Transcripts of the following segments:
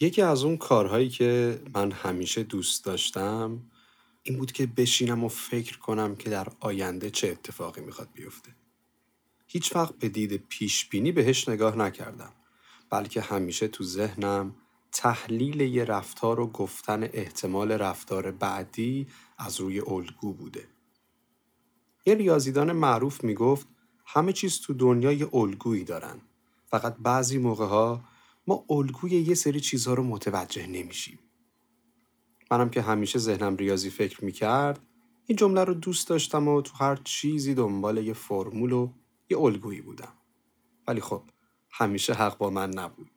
یکی از اون کارهایی که من همیشه دوست داشتم این بود که بشینم و فکر کنم که در آینده چه اتفاقی می‌خواد بیفته. هیچ وقت به دید پیش بینی بهش نگاه نکردم بلکه همیشه تو ذهنم تحلیل یه رفتار و گفتن احتمال رفتار بعدی از روی الگو بوده. یه ریاضیدان معروف می‌گفت همه چیز تو دنیا یه الگویی دارن. فقط بعضی موقع ها ما الگوی یه سری چیزها رو متوجه نمیشیم. منم که همیشه ذهنم ریاضی فکر می‌کرد این جمله رو دوست داشتم و تو هر چیزی دنبال یه فرمول و یه الگویی بودم. ولی خب همیشه حق با من نبود.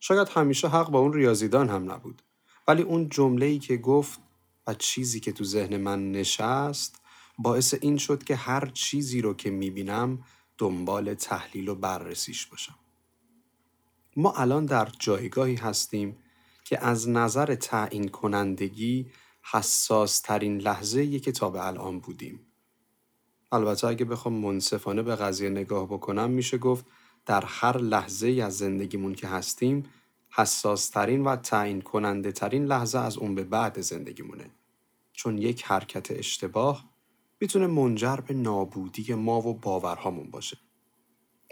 شاید همیشه حق با اون ریاضیدان هم نبود. ولی اون جمله ای که گفت و چیزی که تو ذهن من نشست باعث این شد که هر چیزی رو که می‌بینم دنبال تحلیل و بررسیش باشم. ما الان در جایگاهی هستیم که از نظر تعیین کنندگی حساس ترین لحظه که تا به الان بودیم. البته اگه بخوام منصفانه به قضیه نگاه بکنم میشه گفت در هر لحظه از زندگیمون که هستیم حساس ترین و تعیین کننده ترین لحظه از اون به بعد زندگیمونه. چون یک حرکت اشتباه می‌تونه منجر به نابودی ما و باورهامون باشه.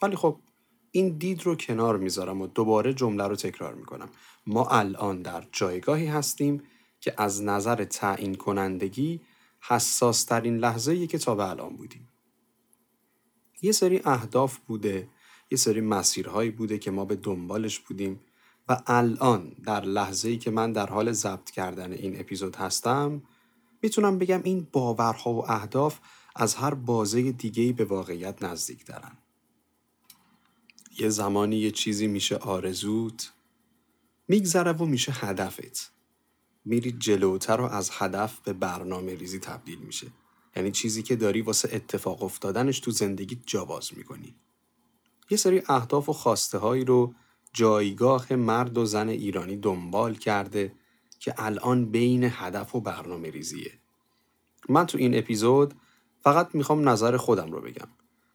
ولی خب این دید رو کنار می‌ذارم و دوباره جمله رو تکرار می‌کنم. ما الان در جایگاهی هستیم که از نظر تعیین کنندگی حساس ترین لحظه که تا به الان بودیم. یه سری اهداف بوده، یه سری مسیرهایی بوده که ما به دنبالش بودیم و الان در لحظه ای که من در حال ضبط کردن این اپیزود هستم می‌تونم بگم این باورها و اهداف از هر بازه دیگهی به واقعیت نزدیک دارن. یه زمانی یه چیزی میشه آرزوت میگذره و میشه هدفت. میری جلوتر و از هدف به برنامه ریزی تبدیل میشه. یعنی چیزی که داری واسه اتفاق افتادنش تو زندگی جواز می‌کنی. یه سری اهداف و خواسته هایی رو جایگاه مرد و زن ایرانی دنبال کرده که الان بین هدف و برنامه ریزیه. من تو این اپیزود فقط می‌خوام نظر خودم رو بگم.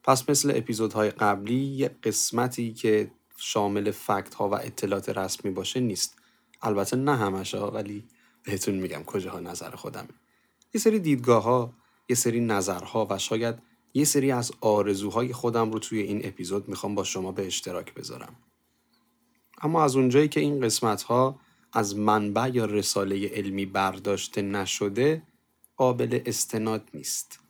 پس مثل اپیزودهای قبلی یه قسمتی که شامل فکت ها و اطلاعات رسمی باشه نیست. البته نه همش ولی بهتون میگم کجاها نظر خودمه. یه سری دیدگاه ها، یه سری نظرها و شاید یه سری از آرزوهای خودم رو توی این اپیزود می‌خوام با شما به اشتراک بذارم. اما از اونجایی که این قسمت ها از منبع یا رساله علمی برداشته نشده قابل استناد نیست.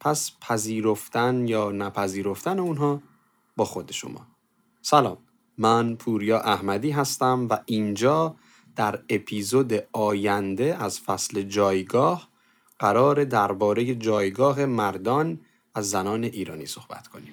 پس پذیرفتن یا نپذیرفتن اونها با خود شما. سلام من پوریا احمدی هستم و اینجا در اپیزود آینده از فصل جایگاه قرار درباره جایگاه مردان از زنان ایرانی صحبت کنیم.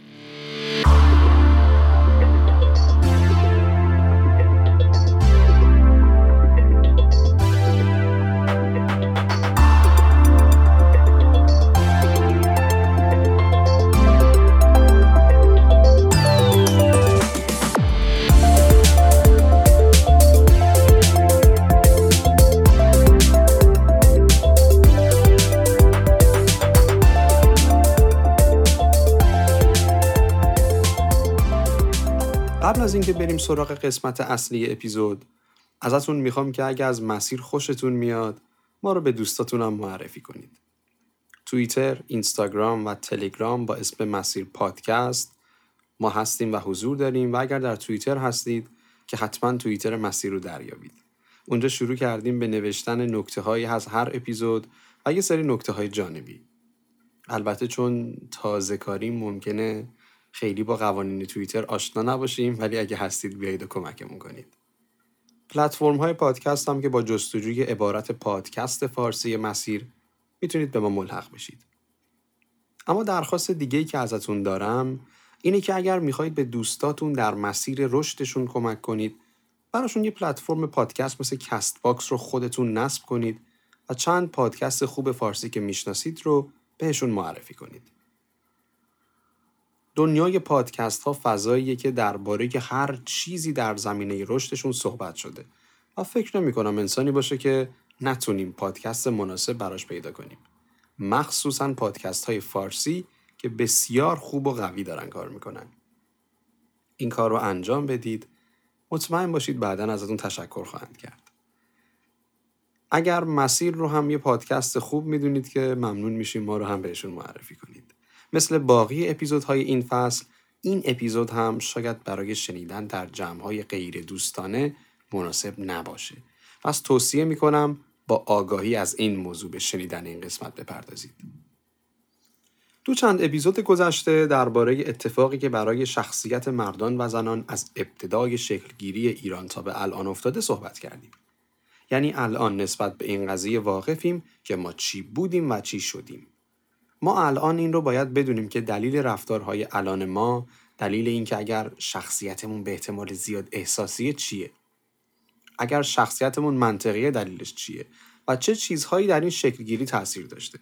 اینکه بریم سراغ قسمت اصلی اپیزود ازتون می‌خوام که اگه از مسیر خوشتون میاد ما رو به دوستاتونم معرفی کنید. توییتر، اینستاگرام و تلگرام با اسم مسیر پادکست ما هستیم و حضور داریم و اگر در توییتر هستید که حتما توییتر مسیر رو دریابید. اونجا شروع کردیم به نوشتن نکته هایی از هر اپیزود و یه سری نکته های جانبی. البته چون تازه کاری ممکنه خیلی با قوانین توییتر آشنا نباشیم ولی اگه هستید بیایید و کمکمون کنید. پلتفرم های پادکست هم که با جستجوی عبارت پادکست فارسی مسیر می‌تونید به ما ملحق بشید. اما درخواست دیگه که ازتون دارم اینه که اگر می‌خواهید به دوستاتون در مسیر رشدشون کمک کنید براشون یه پلتفرم پادکست مثل Castbox رو خودتون نصب کنید و چند پادکست خوب فارسی که می‌شناسید رو بهشون معرفی کنید. دنیای پادکست ها فضاییه که درباره که هر چیزی در زمینه رشدشون صحبت شده و فکر نمی کنم انسانی باشه که نتونیم پادکست مناسب براش پیدا کنیم. مخصوصا پادکست های فارسی که بسیار خوب و قوی دارن کار می‌کنن. این کار رو انجام بدید مطمئن باشید بعدا ازتون تشکر خواهند کرد. اگر مسیر رو هم یه پادکست خوب می‌دونید که ممنون میشیم ما رو هم بهشون معرفی کنید. مثل باقی اپیزودهای این فصل این اپیزود هم شاید برای شنیدن در جمعهای غیر دوستانه مناسب نباشه. پس توصیه می‌کنم با آگاهی از این موضوع به شنیدن این قسمت بپردازید. دو چند اپیزود گذشته درباره اتفاقی که برای شخصیت مردان و زنان از ابتدای شکلگیری ایران تا به الان افتاده صحبت کردیم. یعنی الان نسبت به این قضیه واقفیم که ما چی بودیم و چی شدیم. ما الان این رو باید بدونیم که دلیل رفتارهای الان ما دلیل اینکه اگر شخصیتمون به احتمال زیاد احساسیه چیه؟ اگر شخصیتمون منطقیه دلیلش چیه؟ و چه چیزهایی در این شکلگیری تاثیر داشته؟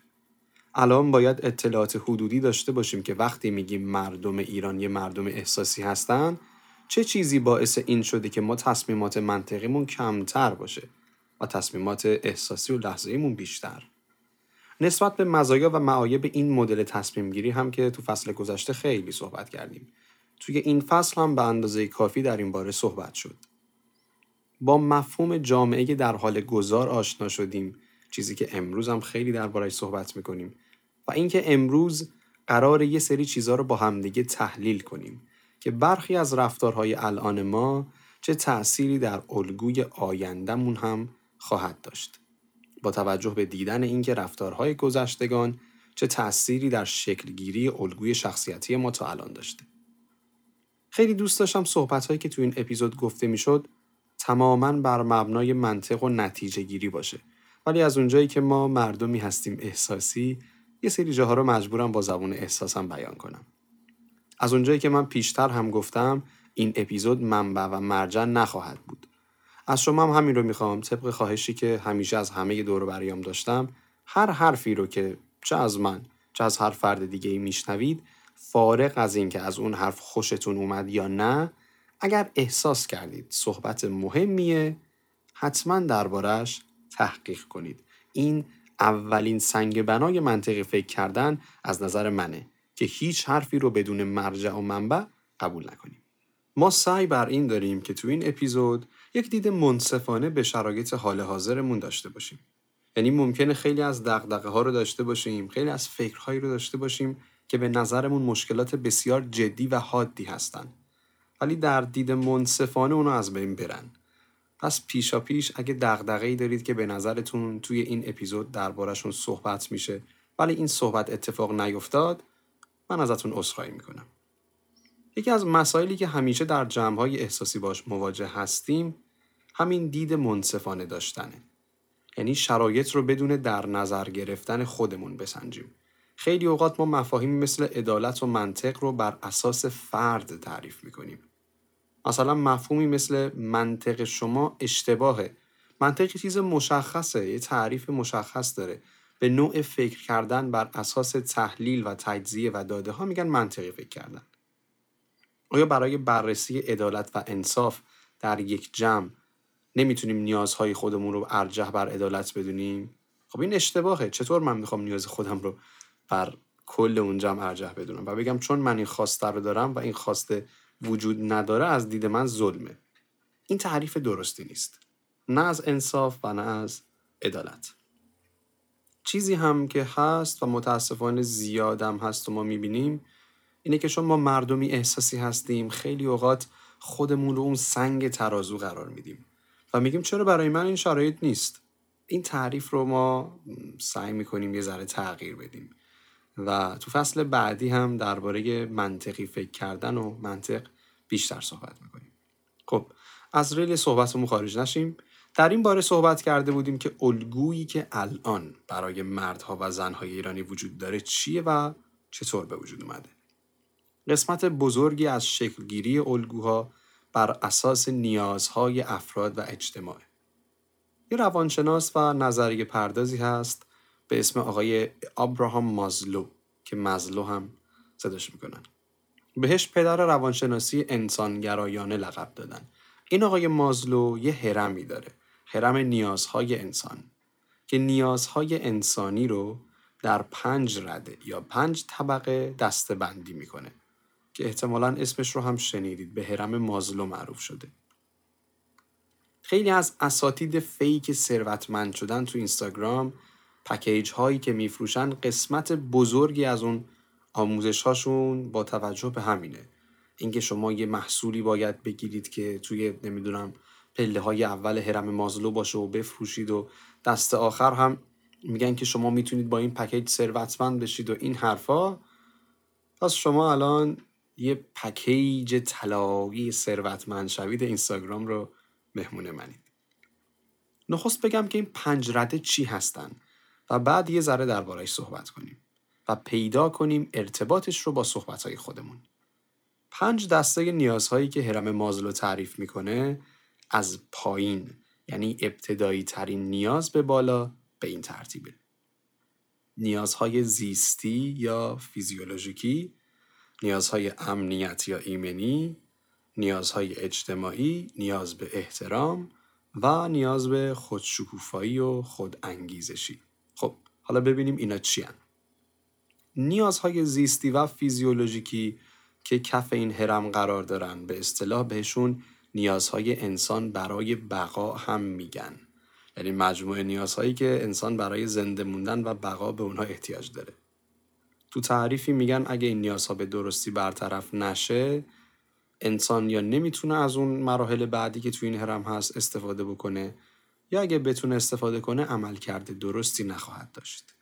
الان باید اطلاعات حدودی داشته باشیم که وقتی میگیم مردم ایران یه مردم احساسی هستن چه چیزی باعث این شده که ما تصمیمات منطقیمون کمتر باشه و تصمیمات احساسی و لحظه‌ایمون بیشتر؟ نسبت به مزایا و معایب این مدل تصمیم گیری هم که تو فصل گذشته خیلی صحبت کردیم. توی این فصل هم به اندازه کافی در این باره صحبت شد. با مفهوم جامعه در حال گذار آشنا شدیم چیزی که امروز هم خیلی دربارهش صحبت می‌کنیم و اینکه امروز قرار یه سری چیزها رو با همدیگه تحلیل کنیم که برخی از رفتارهای الان ما چه تأثیری در الگوی آیندهمون هم خواهد داشت. با توجه به دیدن اینکه رفتارهای گذشتگان چه تأثیری در شکلگیری الگوی شخصیتی ما تا الان داشته. خیلی دوست داشتم صحبت که تو این اپیزود گفته می‌شد تماما بر مبنای منطق و نتیجه گیری باشه ولی از اونجایی که ما مردمی هستیم احساسی یه سری جاها رو مجبورم با زبون احساسم بیان کنم. از اونجایی که من پیشتر هم گفتم این اپیزود منبع و مرجع نخواهد بود. از شما هم همین رو می‌خوام. طبق خواهشی که همیشه از همه دور بریام داشتم هر حرفی رو که چه از من چه از هر فرد دیگه ای میشنوید فارغ از اینکه از اون حرف خوشتون اومد یا نه اگر احساس کردید صحبت مهمیه حتما دربارش تحقیق کنید. این اولین سنگ بنای منطقی فکر کردن از نظر منه که هیچ حرفی رو بدون مرجع و منبع قبول نکنیم. ما سعی بر این داریم که تو این اپیزود یک دید منصفانه به شرایط حال حاضرمون داشته باشیم. یعنی ممکنه خیلی از دغدغه ها رو داشته باشیم خیلی از فکرهایی رو داشته باشیم که به نظرمون مشکلات بسیار جدی و حادی هستن. ولی در دید منصفانه اونو از بین برن. پس پیشا پیش اگه دغدغه‌ای دارید که به نظرتون توی این اپیزود دربارشون صحبت میشه ولی این صحبت اتفاق نیفتاد من ازتون عذرخواهی می‌کنم. یکی از مسائلی که همیشه در جمعهای احساسی باش مواجه هستیم همین دید منصفانه داشتنه. یعنی شرایط رو بدون در نظر گرفتن خودمون بسنجیم. خیلی اوقات ما مفاهیمی مثل عدالت و منطق رو بر اساس فرد تعریف می‌کنیم. مثلا مفهومی مثل منطق شما اشتباهه. منطق چیز مشخصه، یه تعریف مشخص داره. به نوع فکر کردن بر اساس تحلیل و تجزیه و داده ها میگن منطقی فکر کردن. آیا برای بررسی عدالت و انصاف در یک جمع نمی‌تونیم نیازهای خودمون رو ارجح بر عدالت بدونیم؟ خب این اشتباهه. چطور من می‌خوام نیاز خودم رو بر کل اون جمع ارجح بدونم؟ و بگم چون من این خواسته رو دارم و این خواسته وجود نداره از دید من ظلمه. این تعریف درستی نیست. نه از انصاف و نه از عدالت. چیزی هم که هست و متاسفانه زیادم هست و ما می‌بینیم اینه که چون ما مردمی احساسی هستیم خیلی اوقات خودمون رو اون سنگ ترازو قرار میدیم. و میگیم چرا برای من این شرایط نیست؟ این تعریف رو ما سعی می‌کنیم یه ذره تغییر بدیم. و تو فصل بعدی هم درباره منطقی فکر کردن و منطق بیشتر صحبت می‌کنیم. خب از ریل صحبتمون خارج نشیم. در این باره صحبت کرده بودیم که الگویی که الان برای مردها و زنهای ایرانی وجود داره چیه و چطور به وجود اومده. قسمت بزرگی از شکلگیری الگوها بر اساس نیازهای افراد و اجتماع. یه روانشناس و نظریه پردازی هست به اسم آقای آبراهام مازلو که مازلو هم صداش می‌کنن. بهش پدر روانشناسی انسانگرایانه لقب دادن. این آقای مازلو یه هرمی داره. هرم نیازهای انسان که نیازهای انسانی رو در پنج رده یا پنج طبقه دستبندی می‌کنه. که احتمالا اسمش رو هم شنیدید. به هرم مازلو معروف شده. خیلی از اساتید فیک ثروتمند شدن تو اینستاگرام پکیج هایی که میفروشن قسمت بزرگی از اون آموزش هاشون با توجه به همینه. اینکه شما یه محصولی باید بگیرید که توی نمی‌دونم پله های اول هرم مازلو باشه و بفروشید و دست آخر هم میگن که شما می‌تونید با این پکیج ثروتمند بشید و این حرفا. پس شما الان یه پکیج طلایی ثروتمند شوید اینستاگرام رو مهمون منید. نخست بگم که این پنج رده چی هستن و بعد یه ذره دربارهش صحبت کنیم و پیدا کنیم ارتباطش رو با صحبتهای خودمون. پنج دسته نیازهایی که هرم مازلو تعریف می‌کنه از پایین یعنی ابتدایی ترین نیاز به بالا به این ترتیبه. نیازهای زیستی یا فیزیولوژیکی نیازهای امنیت یا ایمنی نیازهای اجتماعی نیاز به احترام و نیاز به خودشکوفایی و خودانگیزشی. خب حالا ببینیم اینا چی هن. نیازهای زیستی و فیزیولوژیکی که کف این هرم قرار دارن به اصطلاح بهشون نیازهای انسان برای بقا هم میگن. یعنی مجموعه نیازهایی که انسان برای زنده موندن و بقا به اونها احتیاج داره. تو تعریفی میگن اگه این نیازها به درستی برطرف نشه انسان یا نمی‌تونه از اون مراحل بعدی که تو این هرم هست استفاده بکنه یا اگه بتونه استفاده کنه عمل کرده درستی نخواهد داشت.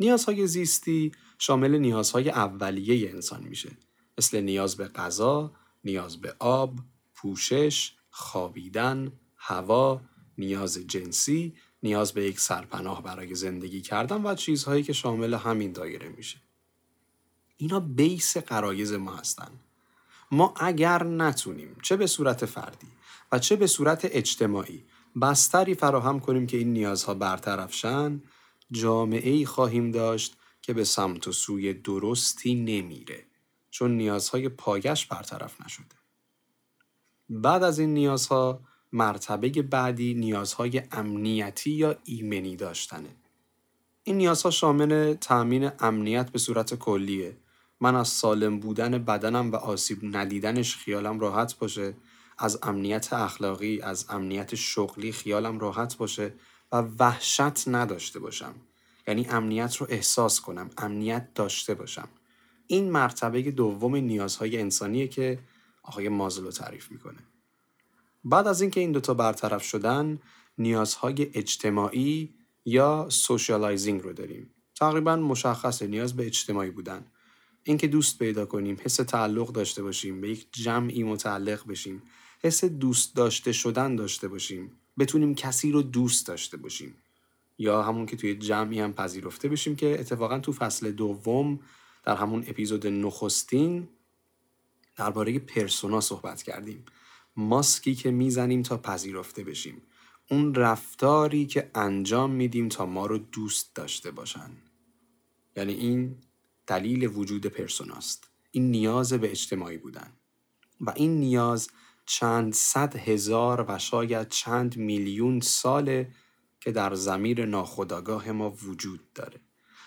نیازهای زیستی شامل نیازهای اولیه انسان میشه مثل نیاز به غذا، نیاز به آب، پوشش، خوابیدن، هوا، نیاز جنسی، نیاز به یک سرپناه برای زندگی کردن و چیزهایی که شامل همین دایره میشه. اینا بیس قرایز ما هستن. ما اگر نتونیم چه به صورت فردی و چه به صورت اجتماعی بستری فراهم کنیم که این نیازها برطرف شن جامعه ای خواهیم داشت که به سمت و سوی درستی نمیره چون نیازهای پایش برطرف نشده بعد از این نیازها مرتبه بعدی نیازهای امنیتی یا ایمنی داشتنه. این نیازها شامل تأمین امنیت به صورت کلیه. من از سالم بودن بدنم و آسیب ندیدنش خیالم راحت باشه. از امنیت اخلاقی از امنیت شغلی خیالم راحت باشه و وحشت نداشته باشم. یعنی امنیت رو احساس کنم امنیت داشته باشم. این مرتبه دوم نیازهای انسانیه که آقای مازلو تعریف می‌کنه. بعد از اینکه این دوتا برطرف شدن نیازهای اجتماعی یا socializing رو داریم. تقریبا مشخص نیاز به اجتماعی بودن. اینکه دوست پیدا کنیم حس تعلق داشته باشیم به یک جمعی متعلق بشیم حس دوست داشته شدن داشته باشیم بتونیم کسی رو دوست داشته باشیم. یا همون که توی جمعی هم پذیرفته بشیم که اتفاقا تو فصل دوم در همون اپیزود نخستین درباره پرسونا صحبت کردیم. ماسکی که می‌زنیم تا پذیرفته بشیم. اون رفتاری که انجام میدیم تا ما رو دوست داشته باشن. یعنی این دلیل وجود پرسوناست. این نیاز به اجتماعی بودن. و این نیاز چند صد هزار و شاید چند میلیون ساله که در زمیر ناخودآگاه ما وجود داره.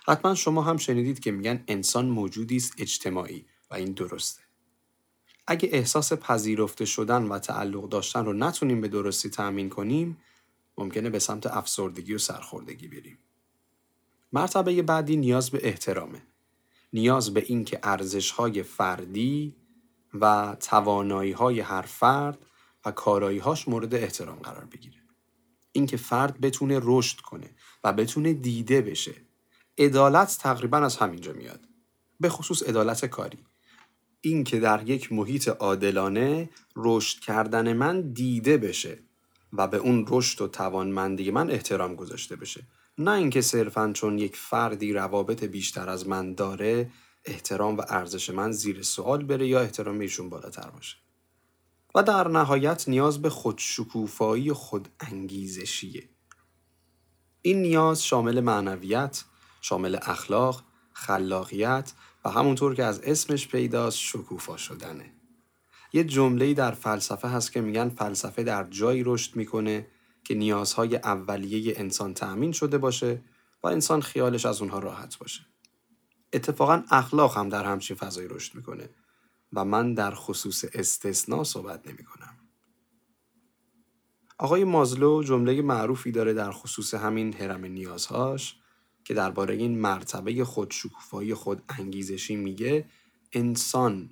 حتما شما هم شنیدید که میگن انسان موجودی است اجتماعی و این درسته. اگه احساس پذیرفته شدن و تعلق داشتن رو نتونیم به درستی تأمین کنیم ممکنه به سمت افسردگی و سرخوردگی بریم مرتبه بعدی نیاز به احترامه نیاز به اینکه ارزش‌های فردی و توانایی هر فرد و کارایی‌هاش مورد احترام قرار بگیره. اینکه فرد بتونه رشد کنه و بتونه دیده بشه. عدالت تقریبا از همینجا میاد. به خصوص عدالت کاری. اینکه در یک محیط عادلانه رشد کردن من دیده بشه و به اون رشد و توانمندی من احترام گذاشته بشه. نه اینکه صرفا چون یک فردی روابط بیشتر از من داره احترام و ارزش من زیر سوال بره یا احترام ایشون بالاتر باشه و در نهایت نیاز به خودشکوفایی و خود انگیزشیه این نیاز شامل معنویت، شامل اخلاق، خلاقیت و همونطور که از اسمش پیداست شکوفا شدنه. یه جمله‌ای در فلسفه هست که میگن فلسفه در جایی رشد می‌کنه که نیازهای اولیه انسان تأمین شده باشه و انسان خیالش از اونها راحت باشه. اتفاقا اخلاق هم در همچین فضایی رشد می‌کنه و من در خصوص استثنا صحبت نمی کنم. آقای مازلو جمله معروفی داره در خصوص همین هرم نیازهاش که درباره این مرتبه خود شکوفایی خود انگیزشی میگه انسان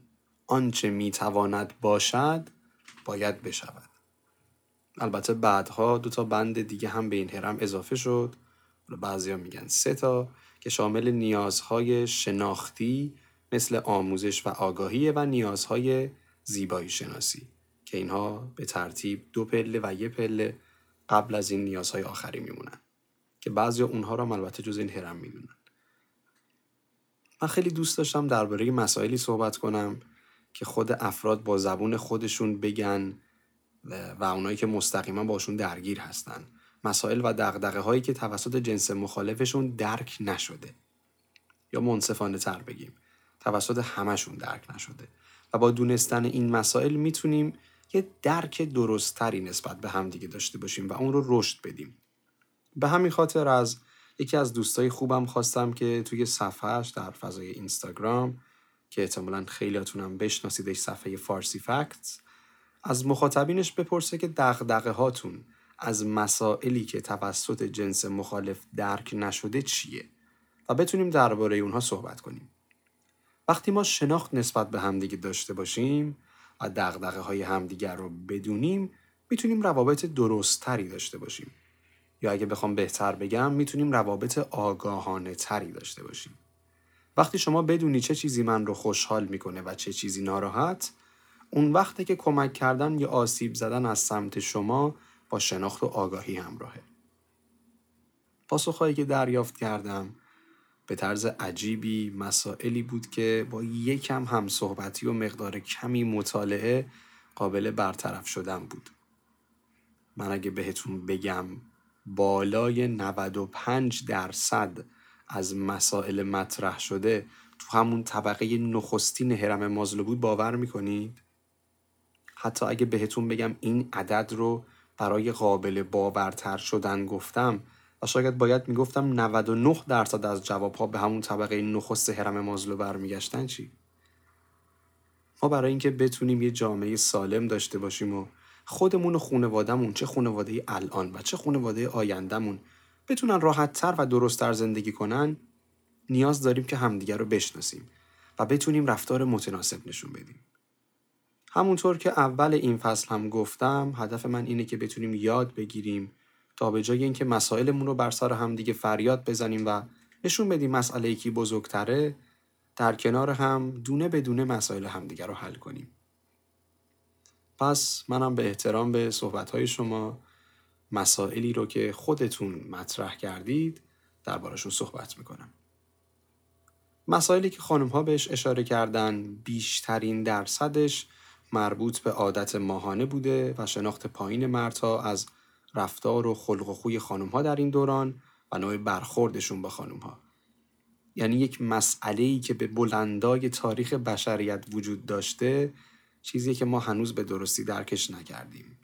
آنچه می‌تواند باشد باید بشود. البته بعدها دو تا بند دیگه هم به این هرم اضافه شد. بعضیا میگن سه تا که شامل نیازهای شناختی مثل آموزش و آگاهی و نیازهای زیبایی شناسی که اینها به ترتیب دو پله و یه پله قبل از این نیازهای آخری میمونن. که بعضی اونها را البته جز این هرم می‌دونن. من خیلی دوست داشتم درباره مسائلی صحبت کنم که خود افراد با زبون خودشون بگن و اونایی که مستقیما باشون درگیر هستن. مسائل و دقدقه هایی که توسط جنس مخالفشون درک نشده. یا منصفانه تر بگیم توسط همشون درک نشده. و با دونستن این مسائل می‌تونیم یه درک درستتری نسبت به همدیگه داشته باشیم و اون رو رشد بدیم. به همین خاطر از یکی از دوستای خوبم خواستم که توی صفحهش در فضای اینستاگرام که احتمالا خیلیاتونم بشناسیدش صفحه فارسی فکتس از مخاطبینش بپرسه که دغدغه هاتون از مسائلی که توسط جنس مخالف درک نشده چیه و بتونیم درباره اونها صحبت کنیم. وقتی ما شناخت نسبت به همدیگه داشته باشیم و دغدغه های همدیگر رو بدونیم می‌تونیم روابط درستتری داشته باشیم. یا اگه بخوام بهتر بگم می‌تونیم روابط آگاهانه تری داشته باشیم. وقتی شما بدونی چه چیزی من رو خوشحال می‌کنه و چه چیزی ناراحت اون وقته که کمک کردن یا آسیب زدن از سمت شما با شناخت و آگاهی همراهه. پاسخهایی که دریافت کردم به طرز عجیبی مسائلی بود که با یکم هم صحبتی و مقدار کمی مطالعه قابل برطرف شدن بود. من اگه بهتون بگم بالای 95 درصد از مسائل مطرح شده تو همون طبقه نخستین هرم مازلو بود باور می‌کنید؟ حتی اگه بهتون بگم این عدد رو برای قابل باورتر شدن گفتم و شاید باید می‌گفتم 99 درصد از جوابها به همون طبقه نخست هرم مازلو برمیگشتن چی؟ ما برای اینکه بتونیم یه جامعه سالم داشته باشیم و خودمون و خونوادهمون چه خونواده الان و چه خونواده آیندهمون بتونن راحتتر و درستتر زندگی کنن نیاز داریم که همدیگر رو بشناسیم و بتونیم رفتار متناسب نشون بدیم. همونطور که اول این فصل هم گفتم هدف من اینه که بتونیم یاد بگیریم تا به جای اینکه مسائلمون رو بر سر همدیگه فریاد بزنیم و نشون بدیم مسئله یکی بزرگتره در کنار هم دونه به دونه مسائل همدیگه رو حل کنیم. پس منم به احترام به صحبتهای شما مسائلی رو که خودتون مطرح کردید دربارشون صحبت می‌کنم. مسائلی که خانم ها بهش اشاره کردن بیشترین درصدش مربوط به عادت ماهانه بوده و شناخت پایین مردها از رفتار و خلق و خوی خانم ها در این دوران و نوع برخوردشون با خانم ها. یعنی یک مسئله ای که به بلندای تاریخ بشریت وجود داشته چیزی که ما هنوز به درستی درکش نکردیم.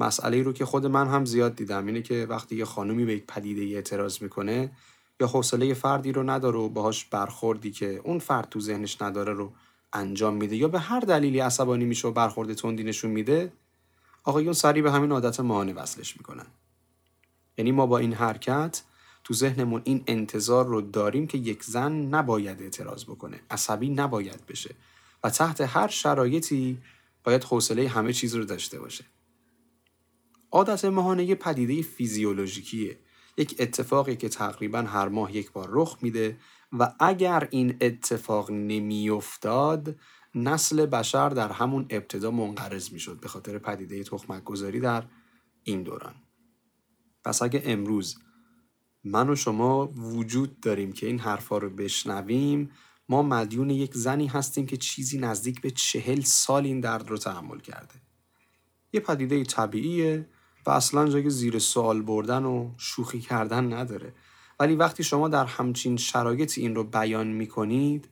مسئله رو که خود من هم زیاد دیدم اینه که وقتی یه خانومی به یک پدیده اعتراض می‌کنه یا حوصله فردی رو نداره و باهاش برخوردی که اون فرد تو ذهنش نداره رو انجام میده یا به هر دلیلی عصبانی میشه و برخورد تندی نشون میده آقایون سریع به همین عادت ماهانه وصلش می‌کنن یعنی ما با این حرکت تو ذهنمون این انتظار رو داریم که یک زن نباید اعتراض بکنه عصبی نباید بشه و تحت هر شرایطی باید حوصله همه چیز رو داشته باشه. عادت ماهانه یه پدیده فیزیولوژیکیه. یک اتفاقی که تقریبا هر ماه یک بار رخ میده و اگر این اتفاق نمیافتاد نسل بشر در همون ابتدا منقرض می‌شد به خاطر پدیده تخمک گذاری در این دوران. پس اگه امروز من و شما وجود داریم که این حرفا رو بشنویم ما مدیون یک زنی هستیم که چیزی نزدیک به چهل سال این درد رو تحمل کرده. یه پدیده طبیعیه و اصلا جای زیر سوال بردن و شوخی کردن نداره. ولی وقتی شما در همچین شرایطی این رو بیان می کنید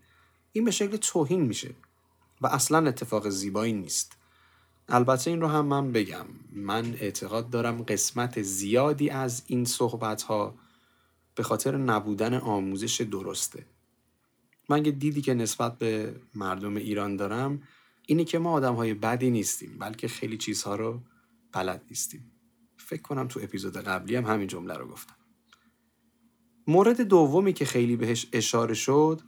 این به شکل توهین میشه و اصلا اتفاق زیبایی نیست. البته این رو هم من بگم. من اعتقاد دارم قسمت زیادی از این صحبت ها به خاطر نبودن آموزش درسته. من یه دیدی که نسبت به مردم ایران دارم اینه که ما آدم های بدی نیستیم بلکه خیلی چیزها رو بلد نیستیم. فکر کنم تو اپیزود قبلی هم همین جمله رو گفتم. مورد دومی که خیلی بهش اشاره شد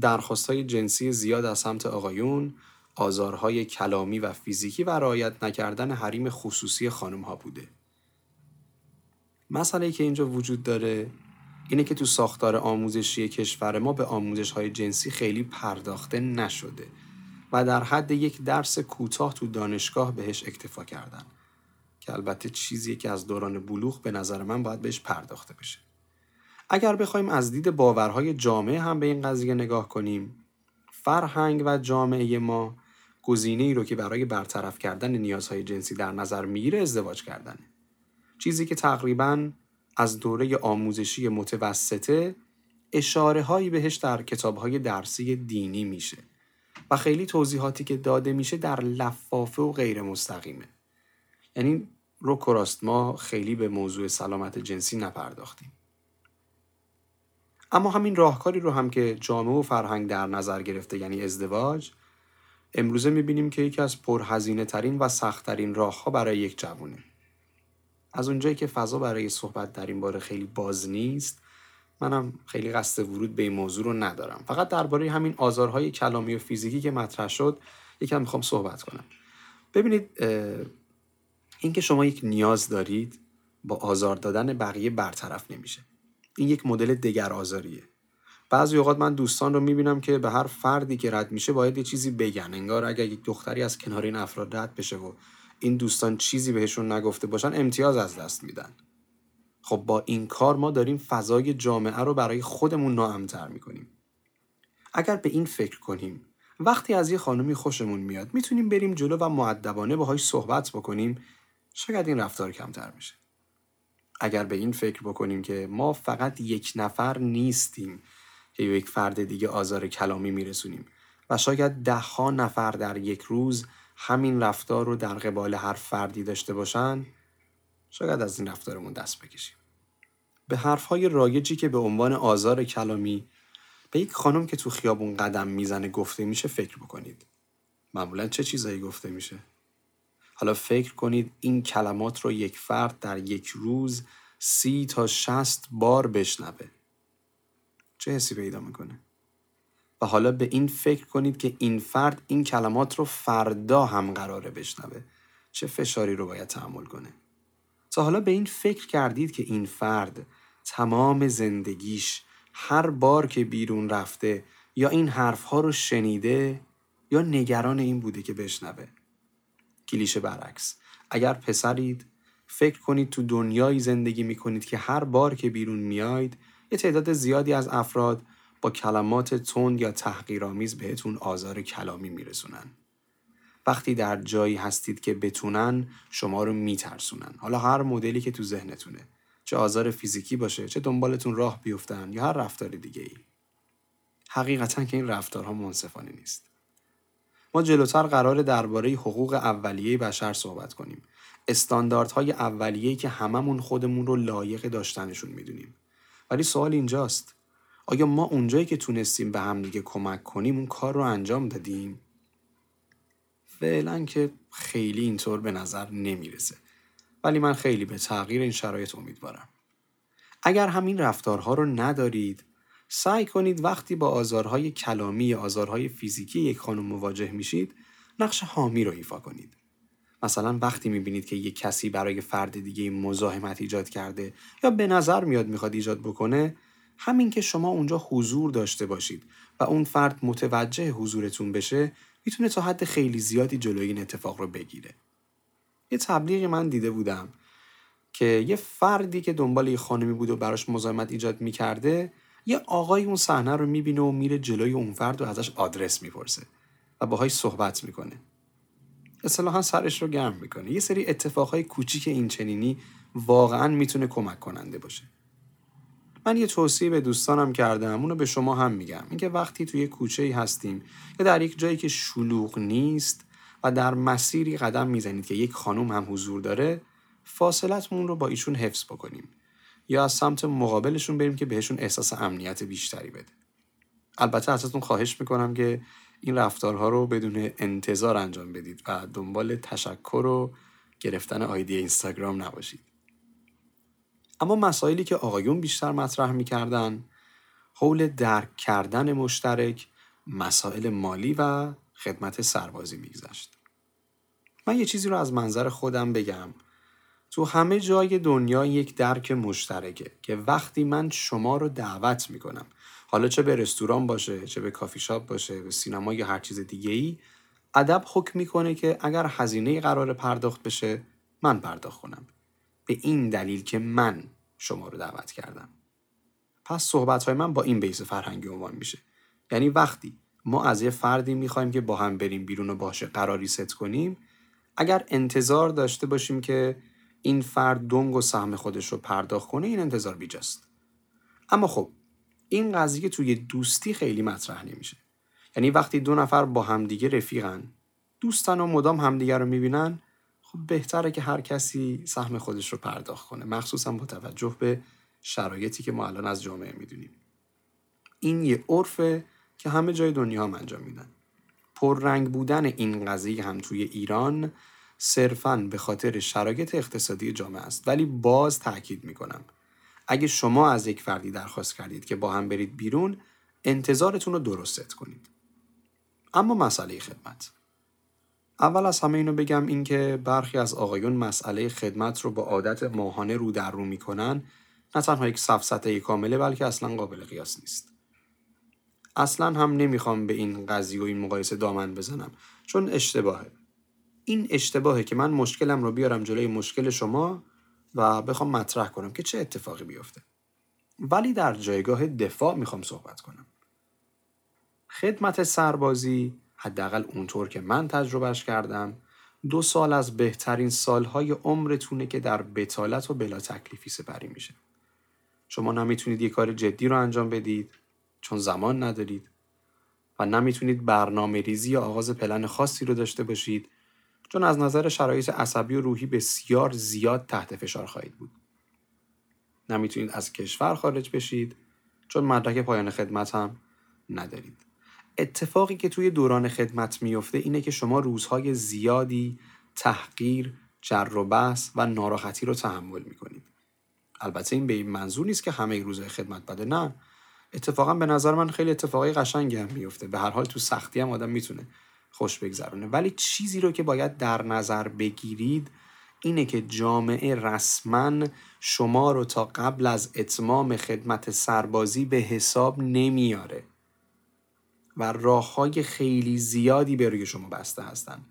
درخواست های جنسی زیاد از سمت آقایون آزارهای کلامی و فیزیکی و رعایت نکردن حریم خصوصی خانم ها بوده. مسئله که اینجا وجود داره اینه که تو ساختار آموزشی کشور ما به آموزش های جنسی خیلی پرداخته نشده و در حد یک درس کوتاه تو دانشگاه بهش اکتفا کردن که البته چیزی که از دوران بلوغ به نظر من باید بهش پرداخته بشه. اگر بخوایم از دید باورهای جامعه هم به این قضیه نگاه کنیم فرهنگ و جامعه ما گزینه ای رو که برای برطرف کردن نیازهای جنسی در نظر می‌گیره ازدواج کردنه. چیزی که تقریبا از دوره آموزشی متوسطه اشاره هایی بهش در کتاب های درسی دینی میشه و خیلی توضیحاتی که داده میشه در لفافه و غیر مستقیمه. یعنی رو کراست ما خیلی به موضوع سلامت جنسی نپرداختیم. اما همین راهکاری رو هم که جامعه و فرهنگ در نظر گرفته یعنی ازدواج امروزه می‌بینیم که یکی از پرهزینه ترین و سختترین راهها برای یک جوونه. از اونجایی که فضا برای صحبت در این باره خیلی باز نیست منم خیلی قصد ورود به این موضوع رو ندارم. فقط درباره همین آزارهای کلامی و فیزیکی که مطرح شد یکم می‌خوام صحبت کنم. ببینید اینکه شما یک نیاز دارید با آزار دادن بقیه برطرف نمیشه. این یک مدل دگر آزاریه. بعضی اوقات من دوستان رو می‌بینم که به هر فردی که رد میشه باید یه چیزی بگن. انگار اگر یک دختری از کنار این افراد رد بشه و این دوستان چیزی بهشون نگفته باشن امتیاز از دست میدن. خب با این کار ما داریم فضای جامعه رو برای خودمون ناامتر می‌کنیم. اگر به این فکر کنیم وقتی از یه خانمی خوشمون میاد می‌تونیم بریم جلو و معدبانه باهاش صحبت بکنیم شاید این رفتار کمتر میشه اگر به این فکر بکنیم که ما فقط یک نفر نیستیم که یک فرد دیگه آزار کلامی میرسونیم و شاید ده نفر در یک روز همین رفتار رو در قبال هر فردی داشته باشن شاید از این رفتارمون دست بکشیم. به حرفهای رایجی که به عنوان آزار کلامی به یک خانم که تو خیابون قدم می‌زنه گفته میشه فکر بکنید. معمولا چه چیزایی گفته میشه؟ حالا فکر کنید این کلمات رو یک فرد در یک روز سی تا شست بار بشنوه. چه حسی پیدا می‌کنه؟ و حالا به این فکر کنید که این فرد این کلمات رو فردا هم قراره بشنوه. چه فشاری رو باید تحمل کنه. تا حالا به این فکر کردید که این فرد تمام زندگیش هر بار که بیرون رفته یا این حرفها رو شنیده یا نگران این بوده که بشنوه. کلیشه برعکس. اگر پسرید فکر کنید تو دنیایی زندگی می‌کنید که هر بار که بیرون میاید یه تعداد زیادی از افراد با کلمات تند یا تحقیرآمیز بهتون آزار کلامی میرسونن. وقتی در جایی هستید که بتونن شما رو میترسونن. حالا هر مدلی که تو ذهنتونه. چه آزار فیزیکی باشه، چه دنبالتون راه بیفتن یا هر رفتار دیگه ای. حقیقتا که این رفتارها منصفانه نیست. ما جلوتر قرار درباره حقوق اولیه بشر صحبت کنیم. استانداردهای اولیه‌ای که هممون خودمون رو لایق داشتنشون می‌دونیم. ولی سوال اینجاست آیا ما اونجایی که تونستیم به هم دیگه کمک کنیم اون کار رو انجام دادیم؟ فعلا که خیلی اینطور به نظر نمی‌رسه. ولی من خیلی به تغییر این شرایط امیدوارم. اگر همین رفتارها رو ندارید سعی کنید وقتی با آزارهای کلامی یا آزارهای فیزیکی یک خانم مواجه میشید نقش حامی رو ایفا کنید. مثلا وقتی می‌بینید که یک کسی برای فرد دیگه مزاحمت ایجاد کرده یا به نظر میاد می‌خواد ایجاد بکنه همین که شما اونجا حضور داشته باشید و اون فرد متوجه حضورتون بشه می‌تونه تا حد خیلی زیادی جلوی این اتفاق رو بگیره. یه تبلیغی من دیده بودم که یه فردی که دنبال یه خانمی بود و براش مزاحمت ایجاد می‌کرده یه آقای اون صحنه رو می‌بینه و میره جلوی اون فرد و ازش آدرس می‌پرسه و باهاش صحبت می‌کنه. اصطلاحا سرش رو گرم می‌کنه. یه سری اتفاقهای کوچیک این چنینی واقعا می‌تونه کمک کننده باشه. من یه توصیه به دوستانم کردم اونو به شما هم میگم. اینکه وقتی توی کوچه ای هستیم یا در یک جایی که شلوغ نیست و در مسیری قدم می‌زنید که یک خانم هم حضور داره فاصلتمون رو با ایشون حفظ بکنیم. یا از سمت مقابلشون بریم که بهشون احساس امنیت بیشتری بده. البته ازتون خواهش می‌کنم که این رفتارها رو بدون انتظار انجام بدید و دنبال تشکر و گرفتن آیدی اینستاگرام نباشید. اما مسائلی که آقایون بیشتر مطرح می‌کردن حول درک کردن مشترک مسائل مالی و خدمت سربازی میگذشت. من یه چیزی رو از منظر خودم بگم. تو همه جای دنیا یک درک مشترکه که وقتی من شما رو دعوت می‌کنم حالا چه به رستوران باشه چه به کافی شاپ باشه به سینما یا هر چیز دیگه ای ادب حکم می‌کنه که اگر هزینه قرار پرداخت بشه من پرداخت کنم. به این دلیل که من شما رو دعوت کردم. پس صحبت های من با این بیس فرهنگی عنوان میشه. یعنی وقتی ما از یه فردی می‌خوایم که با هم بریم بیرون و باشه قراری ست کنیم اگر انتظار داشته باشیم که این فرد دنگ و سهم خودش رو پرداخت کنه این انتظار بیجاست. اما خب این قضیه توی دوستی خیلی مطرح نمیشه. یعنی وقتی دو نفر با همدیگه رفیقن دوستن و مدام همدیگه رو می‌بینن خب بهتره که هر کسی سهم خودش رو پرداخت کنه. مخصوصا با توجه به شرایطی که ما الان از جامعه می‌دونیم. این یه عرفه که همه جای دنیا هم انجام میدن. پررنگ بودن این قضیه هم توی ایران صرفا به خاطر شرایط اقتصادی جامعه است. ولی باز تاکید می‌کنم. اگه شما از یک فردی درخواست کردید که با هم برید بیرون انتظارتون رو درست کنید. اما مسئله خدمت. اول از همه اینو بگم اینکه برخی از آقایون مسئله خدمت رو با عادت ماهانه رو در رو می‌کنن نه تنها یک سفسطه کامله بلکه اصلا قابل قیاس نیست. اصلا هم نمی‌خوام به این قضیه و این مقایسه دامن بزنم چون اشتباهه. این اشتباهه که من مشکلم رو بیارم جلوی مشکل شما و بخوام مطرح کنم که چه اتفاقی بیفته. ولی در جایگاه دفاع می‌خوام صحبت کنم. خدمت سربازی حداقل اونطور که من تجربهش کردم دو سال از بهترین سالهای عمرتونه که در بتالت و بلا تکلیفی سپری میشه شما نمی‌تونید یه کار جدی رو انجام بدید چون زمان ندارید و نمی‌تونید برنامه ریزی یا آغاز پلن خاصی رو داشته باشید چون از نظر شرایط عصبی و روحی بسیار زیاد تحت فشار خواهید بود. نمی‌تونید از کشور خارج بشید چون مدرک پایان خدمت هم ندارید. اتفاقی که توی دوران خدمت میفته اینه که شما روزهای زیادی تحقیر، جر و بحث و ناراحتی رو تحمل می‌کنید. البته این به این منظور نیست که همه روزهای خدمت بده نه. اتفاقا به نظر من خیلی اتفاقای قشنگی هم میفته به هر حال تو سختی هم آدم می‌تونه خوش بگذرونه. ولی چیزی رو که باید در نظر بگیرید اینه که جامعه رسما شما رو تا قبل از اتمام خدمت سربازی به حساب نمیاره. و راه های خیلی زیادی به روی شما بسته هستن.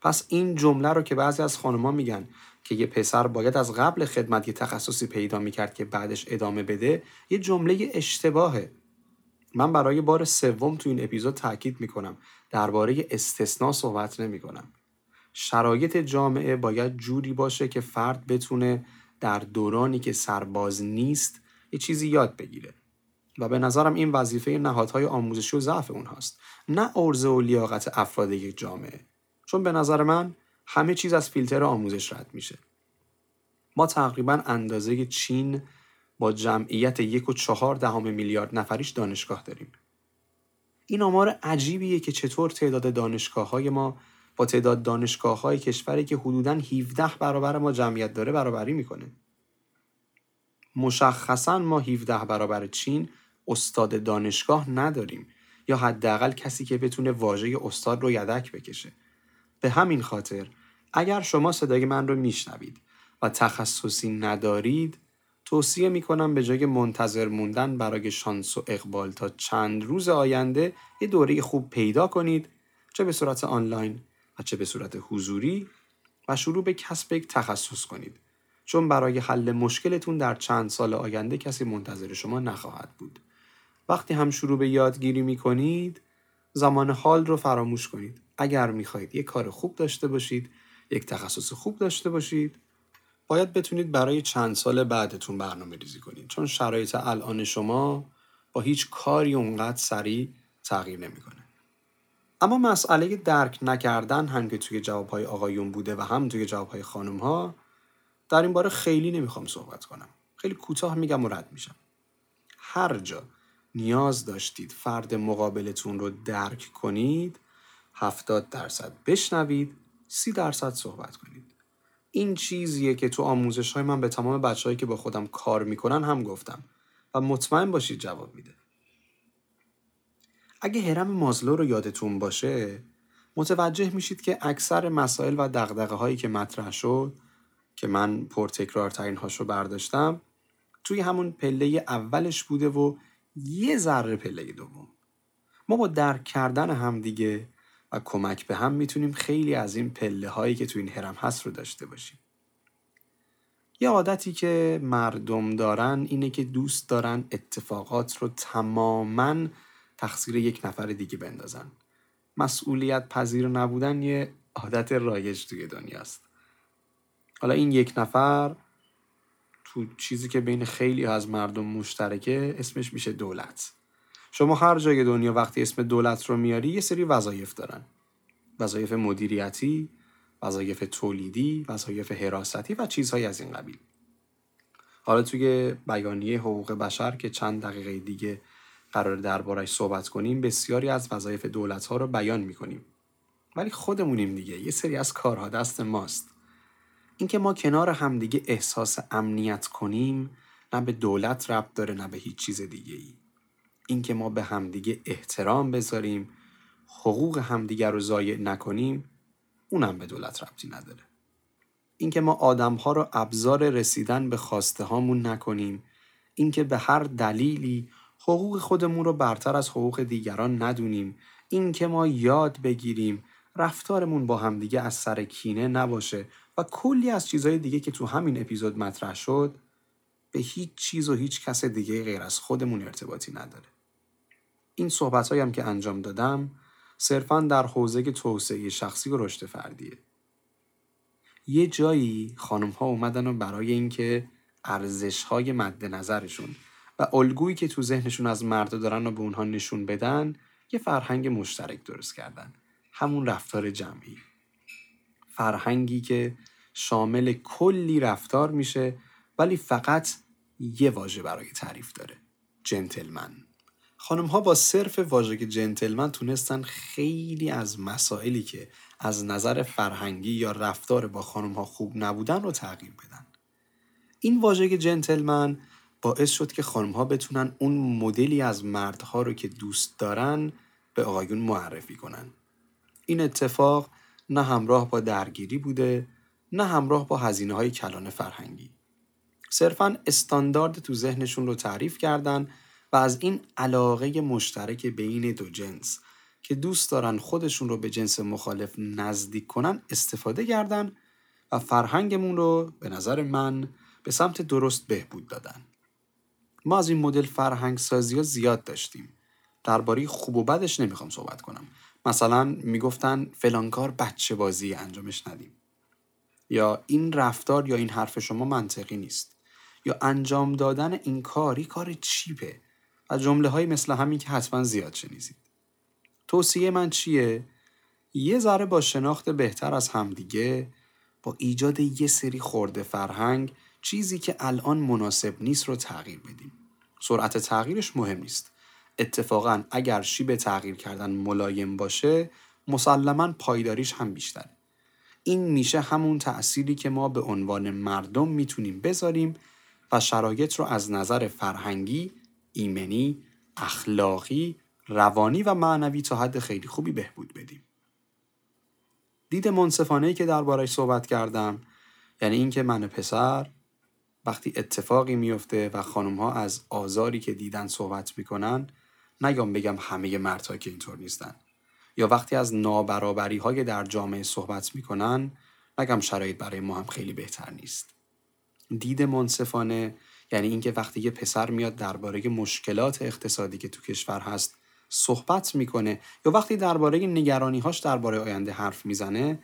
پس این جمله رو که بعضی از خانمها میگن که یه پسر باید از قبل خدمت یه تخصصی پیدا می‌کرد که بعدش ادامه بده یه جمله اشتباهه. من برای بار سوم تو این اپیزود تاکید می‌کنم درباره استثنا صحبت نمی‌کنم. شرایط جامعه باید جوری باشه که فرد بتونه در دورانی که سرباز نیست یه چیزی یاد بگیره. و به نظرم این وظیفه نهادهای آموزشی و ضعف اونهاست نه ارزه و لیاقت افراد یک جامعه. چون به نظر من همه چیز از فیلتر آموزش رد میشه. ما تقریبا اندازه چین با جمعیت یک و چهار دهم میلیارد نفریش دانشگاه داریم. این آمار عجیبیه که چطور تعداد دانشگاه های ما با تعداد دانشگاه های کشوری که حدوداً 17 برابر ما جمعیت داره برابری می‌کنه. مشخصا ما 17 برابر چین استاد دانشگاه نداریم یا حداقل کسی که بتونه واژه استاد رو یدک بکشه. به همین خاطر اگر شما صدای من رو میشنوید و تخصصی ندارید توصیه می‌کنم به جای منتظر موندن برای شانس و اقبال تا چند روز آینده یه دوره خوب پیدا کنید چه به صورت آنلاین و چه به صورت حضوری و شروع به کسب یک تخصص کنید. چون برای حل مشکلتون در چند سال آینده کسی منتظر شما نخواهد بود. وقتی هم شروع به یادگیری می کنید زمان حال رو فراموش کنید. اگر می‌خواهید یک کار خوب داشته باشید یک تخصص خوب داشته باشید باید بتونید برای چند سال بعدتون برنامه ریزی کنید. چون شرایط الان شما با هیچ کاری اونقدر سریع تغییر نمی‌کنه. اما مسئله درک نکردن هم که توی جوابهای آقایون بوده و هم توی جوابهای خانم ها در این باره خیلی نمی‌خوام صحبت کنم. خیلی کوتاه میگم و رد میشم. هر جا نیاز داشتید فرد مقابلتون رو درک کنید هفتاد درصد بشنوید سی درصد صحبت کنید. این چیزیه که تو آموزش های من به تمام بچههایی که با خودم کار می‌کنن هم گفتم و مطمئن باشید جواب میده. اگه هرم مازلو رو یادتون باشه متوجه میشید که اکثر مسائل و دقدقه هایی که مطرح شد که من پرتکرار ترین هاشو برداشتم توی همون پله اولش بوده و یه ذره پله دوم. ما با درک کردن همدیگه و کمک به هم می‌تونیم خیلی از این پله هایی که تو این هرم هست رو داشته باشیم. یه عادتی که مردم دارن اینه که دوست دارن اتفاقات رو تماما تقصیر یک نفر دیگه بندازن. مسئولیت پذیر نبودن یه عادت رایج توی دنیاست. حالا این یک نفر تو چیزی که بین خیلی از مردم مشترکه اسمش میشه دولت. شما هر جای دنیا وقتی اسم دولت رو میاری یه سری وظایف دارن. وظایف مدیریتی وظایف تولیدی وظایف حراستی و چیزهایی از این قبیل. حالا توی بیانیه حقوق بشر که چند دقیقه دیگه قرار دربارش صحبت کنیم بسیاری از وظایف دولت ها رو بیان می‌کنیم. ولی خودمونیم دیگه. یه سری از کارها دست ماست. اینکه ما کنار همدیگه احساس امنیت کنیم نه به دولت ربط داره نه به هیچ چیز دیگه ای اینکه ما به همدیگه احترام بذاریم حقوق همدیگه رو ضایع نکنیم اونم به دولت ربطی نداره. اینکه ما آدمها رو ابزار رسیدن به خواسته هامون نکنیم اینکه به هر دلیلی حقوق خودمون رو برتر از حقوق دیگران ندونیم اینکه ما یاد بگیریم رفتارمون با همدیگه از سر کینه نباشه. و کلی از چیزهای دیگه که تو همین اپیزود مطرح شد به هیچ چیز و هیچ کس دیگه غیر از خودمون ارتباطی نداره. این صحبت هم که انجام دادم صرفا در حوزه توسعه شخصی و رشد فردیه. یه جایی خانم ها اومدن و برای اینکه ارزش های مد نظرشون و الگویی که تو ذهنشون از مردا دارن و به اونها نشون بدن یه فرهنگ مشترک درست کردن. همون رفتار جمعی. فرهنگی که شامل کلی رفتار میشه ولی فقط یه واژه برای تعریف داره جنتلمن. خانم ها با صرف واژه جنتلمن تونستن خیلی از مسائلی که از نظر فرهنگی یا رفتار با خانم ها خوب نبودن رو تغییر بدن. این واژه جنتلمن باعث شد که خانم ها بتونن اون مدلی از مردها رو که دوست دارن به آقایون معرفی کنن. این اتفاق نه همراه با درگیری بوده نه همراه با هزینه های کلان فرهنگی صرفا استاندارد تو ذهنشون رو تعریف کردن و از این علاقه مشترک بین دو جنس که دوست دارن خودشون رو به جنس مخالف نزدیک کنن استفاده کردن و فرهنگمون رو به نظر من به سمت درست بهبود دادن. ما از این مدل فرهنگ سازی ها زیاد داشتیم. درباره خوب و بدش نمی‌خوام صحبت کنم. مثلا می‌گفتن فلان کار بچه بازی انجامش ندیم. یا این رفتار یا این حرف شما منطقی نیست. یا انجام دادن این کاری کار چیپه و جمله های مثل همین که حتما زیاد شنیزید. توصیه من چیه؟ یه ذره با شناخت بهتر از همدیگه با ایجاد یه سری خورده فرهنگ چیزی که الان مناسب نیست رو تغییر بدیم. سرعت تغییرش مهم نیست. اتفاقا اگر شیب تغییر کردن ملایم باشه مسلما پایداریش هم بیشتره. این میشه همون تأثیری که ما به عنوان مردم می‌تونیم بذاریم و شرایط رو از نظر فرهنگی، ایمنی، اخلاقی، روانی و معنوی تا حد خیلی خوبی بهبود بدیم. دید منصفانه که دربارش صحبت کردم یعنی اینکه من پسر وقتی اتفاقی میفته و خانم ها از آزاری که دیدن صحبت می‌کنن نگم بگم همه مردها که اینطور نیستن. یا وقتی از نابرابری های در جامعه صحبت می‌کنن نگم شرایط برای ما هم خیلی بهتر نیست. دید منصفانه یعنی اینکه وقتی یه پسر میاد درباره مشکلات اقتصادی که تو کشور هست صحبت می‌کنه یا وقتی درباره نگرانیهاش درباره آینده حرف می‌زنه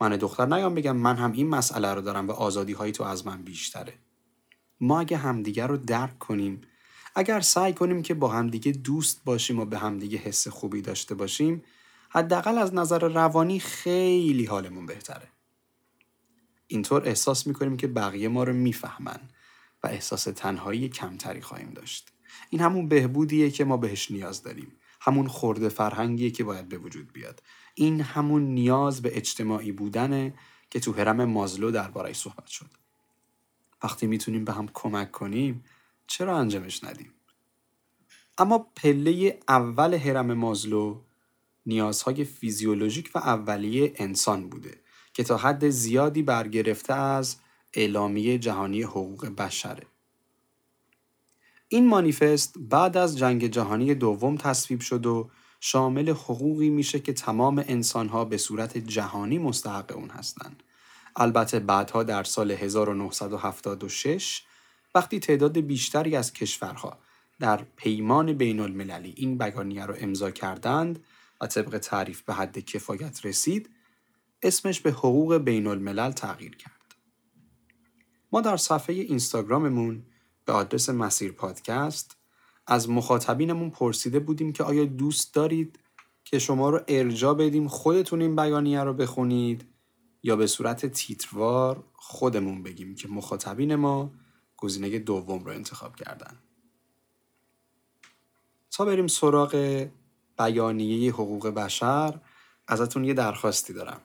من دختر نیام بگم من هم این مسئله رو دارم و آزادی هایی تو از من بیشتره. ما اگه همدیگه رو درک کنیم اگر سعی کنیم که با همدیگه دوست باشیم و به همدیگه حس خوبی داشته باشیم حداقل از نظر روانی خیلی حالمون بهتره. اینطور احساس می‌کنیم که بقیه ما رو می‌فهمن و احساس تنهایی کمتری خواهیم داشت. این همون بهبودیه که ما بهش نیاز داریم. همون خورده فرهنگیه که باید به وجود بیاد. این همون نیاز به اجتماعی بودنه که تو هرم مازلو دربارهش صحبت شد. وقتی می‌تونیم به هم کمک کنیم چرا انجامش ندیم اما پله اول هرم مازلو نیازهای فیزیولوژیک و اولیه انسان بوده که تا حد زیادی برگرفته از اعلامیه جهانی حقوق بشره. این مانیفست بعد از جنگ جهانی دوم تصویب شد و شامل حقوقی میشه که تمام انسانها به صورت جهانی مستحق اون هستند. البته بعدها در سال 1976 وقتی تعداد بیشتری از کشورها در پیمان بین المللی این بیانیه را امضا کردند و طبق تعریف به حد کفایت رسید اسمش به حقوق بین الملل تغییر کرد. ما در صفحه اینستاگراممون به آدرس مسیر پادکست از مخاطبینمون پرسیده بودیم که آیا دوست دارید که شما رو ارجا بدیم خودتون این بیانیه رو بخونید یا به صورت تیتروار خودمون بگیم که مخاطبین ما گزینه دوم رو انتخاب کردن. تا بریم سراغ بیانیه حقوق بشر ازتون یه درخواستی دارم.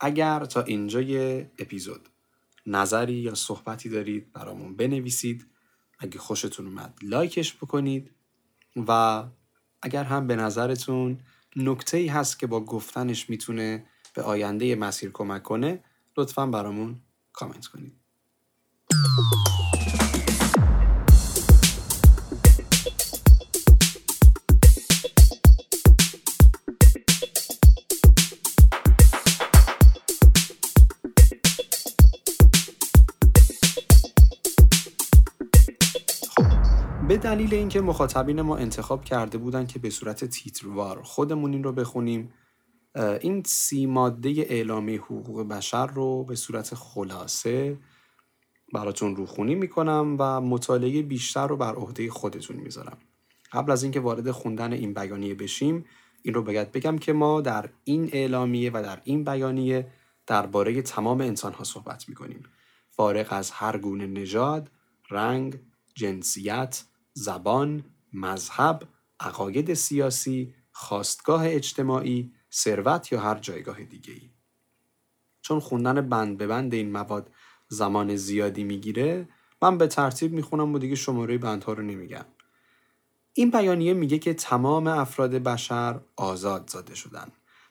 اگر تا اینجای اپیزود نظری یا صحبتی دارید برامون بنویسید اگه خوشتون اومد لایکش بکنید و اگر هم به نظرتون نکته ای هست که با گفتنش می‌تونه به آینده مسیر کمک کنه لطفا برامون کامنت کنید به دلیل اینکه مخاطبین ما انتخاب کرده بودن که به صورت تیتروار خودمون این رو بخونیم این سی ماده اعلامی حقوق بشر رو به صورت خلاصه براتون روخونی می‌کنم و مطالعه بیشتر رو بر عهده خودتون می‌ذارم قبل از اینکه وارد خوندن این بیانیه بشیم این رو باید بگم که ما در این اعلامیه و در این بیانیه درباره تمام انسان ها صحبت می‌کنیم فارغ از هر گونه نژاد، رنگ، جنسیت، زبان، مذهب، عقاید سیاسی، خواستگاه اجتماعی، ثروت یا هر جایگاه دیگه ای. چون خوندن بند به بند این مواد زمان زیادی می‌گیره من به ترتیب می‌خونم و دیگه شماره بندها رو نمیگم. این بیانیه میگه که تمام افراد بشر آزاد زاده شدن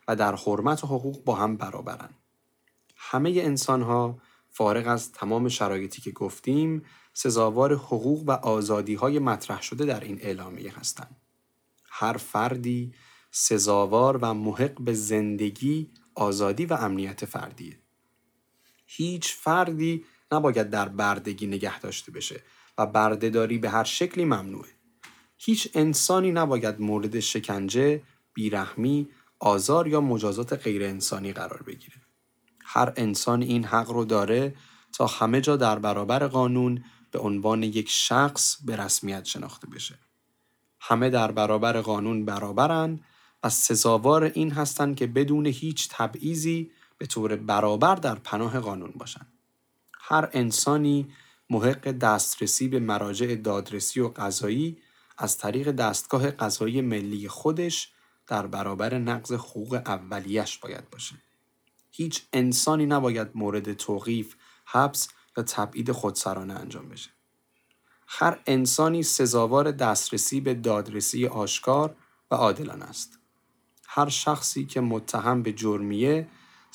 و در حرمت و حقوق با هم برابرن. همه انسان ها فارغ از تمام شرایطی که گفتیم سزاوار حقوق و آزادی های مطرح شده در این اعلامیه هستند. هر فردی سزاوار و محق به زندگی، آزادی و امنیت فردیه. هیچ فردی نباید در بردگی نگه داشته بشه و بردهداری به هر شکلی ممنوعه. هیچ انسانی نباید مورد شکنجه، بیرحمی، آزار یا مجازات غیر انسانی قرار بگیره. هر انسان این حق رو داره تا همه جا در برابر قانون به عنوان یک شخص به رسمیت شناخته بشه. همه در برابر قانون برابرن و سزاوار این هستند که بدون هیچ تبعیضی به طور برابر در پناه قانون باشند. هر انسانی محق دسترسی به مراجع دادرسی و قضایی از طریق دستگاه قضایی ملی خودش در برابر نقض حقوق اولیش باید باشه. هیچ انسانی نباید مورد توقیف، حبس یا تبعید خودسرانه انجام بشه. هر انسانی سزاوار دسترسی به دادرسی آشکار و عادلانه است. هر شخصی که متهم به جرمیه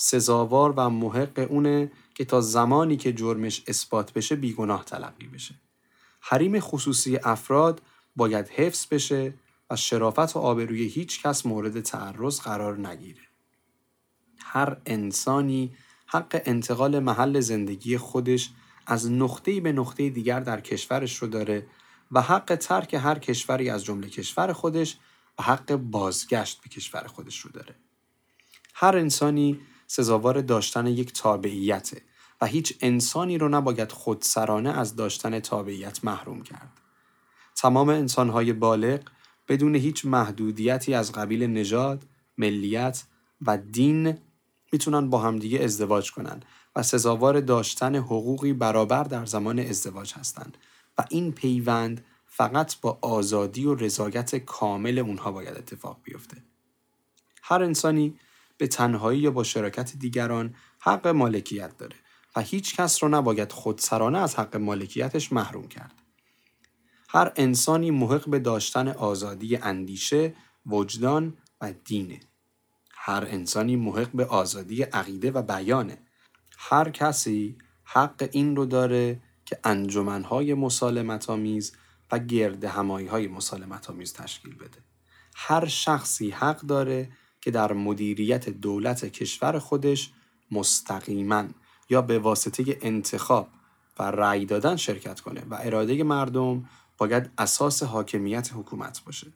سزاوار و محق اونه که تا زمانی که جرمش اثبات بشه بیگناه تلقی بشه. حریم خصوصی افراد باید حفظ بشه و شرافت و آبروی هیچ کس مورد تعرض قرار نگیره. هر انسانی حق انتقال محل زندگی خودش از نقطه‌ای به نقطه دیگر در کشورش رو داره و حق ترک هر کشوری از جمله کشور خودش و حق بازگشت به کشور خودش رو داره. هر انسانی سزاوار داشتن یک تابعیته و هیچ انسانی رو نباید خودسرانه از داشتن تابعیت محروم کرد. تمام انسانهای بالغ بدون هیچ محدودیتی از قبیل نژاد، ملیت و دین می‌تونن با همدیگه ازدواج کنن و سزاوار داشتن حقوقی برابر در زمان ازدواج هستند و این پیوند فقط با آزادی و رضایت کامل اونها باید اتفاق بیفته. هر انسانی به تنهایی یا با شراکت دیگران حق مالکیت داره و هیچ کس رو نباید خودسرانه از حق مالکیتش محروم کرد. هر انسانی محق به داشتن آزادی اندیشه، وجدان و دینه. هر انسانی محق به آزادی عقیده و بیانه. هر کسی حق این رو داره که انجمنهای مسالمت آمیز و گرد همایی های مسالمت آمیز تشکیل بده. هر شخصی حق داره که در مدیریت دولت کشور خودش مستقیما یا به واسطه انتخاب و رأی دادن شرکت کنه و اراده مردم باید اساس حاکمیت حکومت باشه.